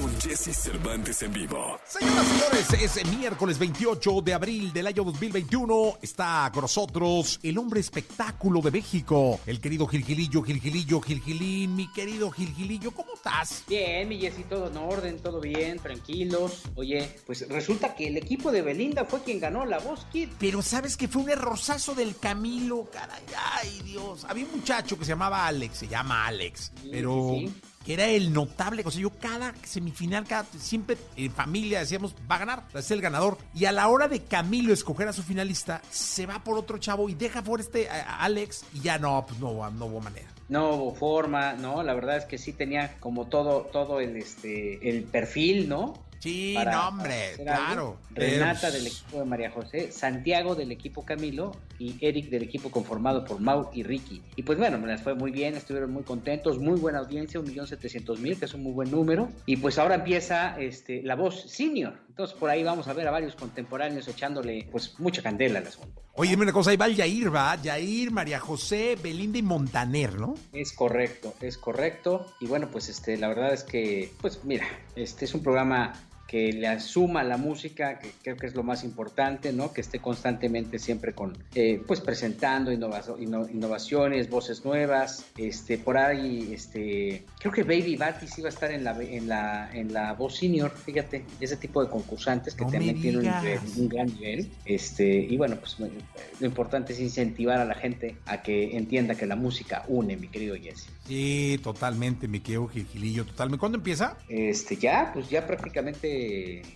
con Jesse Cervantes en vivo. Señoras y señores, es miércoles 28 de abril del año 2021. Está con nosotros el hombre espectáculo de México, el querido Gilgilillo, Gilgilillo, Gilgilín. Mi querido Gilgilillo, ¿cómo estás? Bien, mi Jessy, todo en orden, todo bien, tranquilos. Oye, pues resulta que el equipo de Belinda fue quien ganó la voz Kid. Pero sabes que fue un errozazo del Camilo, caray, ay Dios. Había un muchacho que se llamaba Alex, se llama Alex, Sí, pero sí, sí. Era el notable. O sea, yo cada semifinal, cada, siempre en familia decíamos, va a ganar, es el ganador. Y a la hora de Camilo escoger a su finalista, se va por otro chavo y deja por este a- a Alex y ya no, pues no, no hubo manera. No hubo forma, ¿no? La verdad es que sí tenía como todo, todo el este el perfil, ¿no? Sí, Para- no, hombre, claro. Renata del equipo de María José, Santiago del equipo Camilo y Eric del equipo conformado por Mau y Ricky. Y pues bueno, me las fue muy bien, estuvieron muy contentos, muy buena audiencia, un millón setecientos mil, que es un muy buen número. Y pues ahora empieza este, la voz senior. Entonces por ahí vamos a ver a varios contemporáneos echándole pues mucha candela al asunto. Oye, dime una cosa, ahí va el Yair, va. Yair, María José, Belinda y Montaner, ¿no? Es correcto, es correcto. Y bueno, pues este, la verdad es que, pues mira, este es un programa que le asuma la música, que creo que es lo más importante, ¿no? Que esté constantemente siempre con, eh, pues presentando innovaciones, voces nuevas. Este, por ahí, este, creo que Baby Batis iba a estar en la, en la, en la voz senior, fíjate, ese tipo de concursantes que No también tienen un, un gran nivel. Este, y bueno, pues lo importante es incentivar a la gente a que entienda que la música une, mi querido Jesse. Sí, totalmente, mi querido Gilgilillo, totalmente. ¿Cuándo empieza? Este, ya, pues ya prácticamente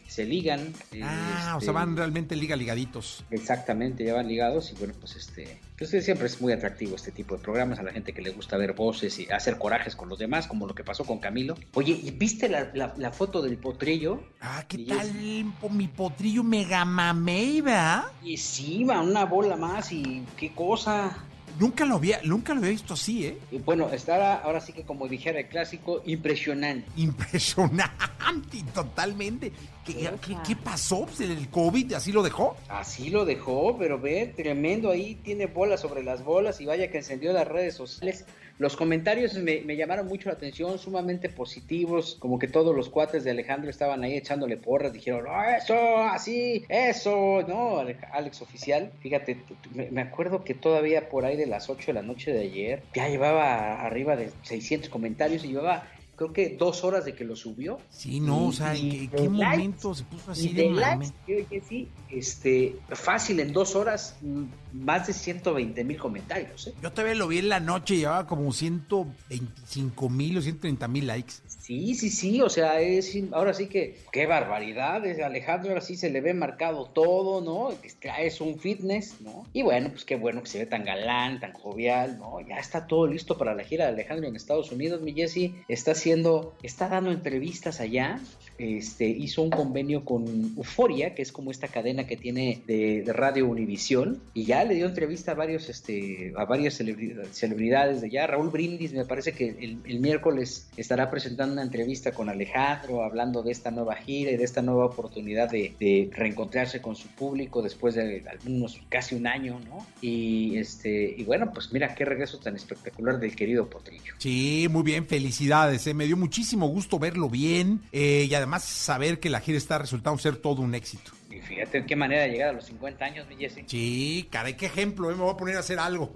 se ligan. Ah, o este, sea, van realmente liga ligaditos. Exactamente, ya van ligados y bueno, pues este, pues siempre es muy atractivo este tipo de programas a la gente que le gusta ver voces y hacer corajes con los demás, como lo que pasó con Camilo. Oye, ¿y viste la, la- la foto del potrillo? Ah, ¿qué Y tal es- mi potrillo mega mamey, verdad? Y sí, va una bola más y qué cosa. Nunca lo había, nunca lo había visto así, ¿eh? Y bueno, estará ahora sí que como dijera el clásico, impresionante. Impresionante, totalmente. ¿Qué, qué- qué pasó? Pues, ¿El COVID así lo dejó? Así lo dejó, pero ve, tremendo ahí, tiene bolas sobre las bolas y vaya que encendió las redes sociales. Los comentarios me, llamaron mucho la atención, sumamente positivos, como que todos los cuates de Alejandro estaban ahí echándole porras, dijeron, "Ah, eso, así, eso, ¿no? Ale- Alex Oficial, fíjate, me acuerdo que todavía por ahí de las 8 de la noche de ayer, ya llevaba arriba de 600 comentarios y llevaba... Creo que dos horas de que lo subió. Sí, no, o sea, ¿en Y- qué, y momento likes, se puso y así de de likes, creo que sí, este, fácil, en dos horas, mm, más de 120 mil comentarios, ¿eh? Yo todavía lo vi en la noche, llevaba como 125 mil o 130 mil likes. Sí, sí, sí, o sea, es, ahora sí que, qué barbaridad, es Alejandro, ahora sí se le ve marcado todo, ¿no? Es un fitness, ¿no? Y bueno, pues qué bueno que se ve tan galán, tan jovial, ¿no? Ya está todo listo para la gira de Alejandro en Estados Unidos, mi Jesse, está haciendo, está dando entrevistas allá, este, hizo un convenio con Euforia, que es como esta cadena que tiene de, Radio Univisión, y ya le dio entrevista a varios, este, a varias celebridades, de allá. Raúl Brindis, me parece que el, miércoles estará presentando una entrevista con Alejandro, hablando de esta nueva gira y de esta nueva oportunidad de, reencontrarse con su público después de algunos, casi un año, ¿no? Y este, y bueno, pues mira qué regreso tan espectacular del querido Potrillo. Sí, muy bien, felicidades. eh, Me dio muchísimo gusto verlo bien eh, saber que la gira está resultando ser todo un éxito. Y fíjate qué manera de llegar a los 50 años, mi Jesse. Sí, caray, qué ejemplo, eh, me voy a poner a hacer algo.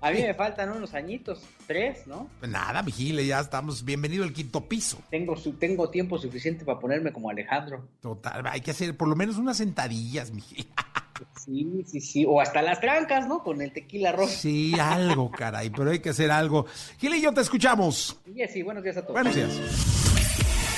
A mí me faltan unos añitos, tres, ¿no? Pues nada, vigile, ya estamos. Bienvenido al quinto piso. Tengo, su, tengo tiempo suficiente para ponerme como Alejandro. Total, hay que hacer por lo menos unas sentadillas, Miguel. Sí, sí, sí. O hasta las trancas, ¿no? Con el tequila rojo. Sí, algo, caray, pero hay que hacer algo. Gil y yo te escuchamos. Y Jessy, buenos días a todos. Buenos días.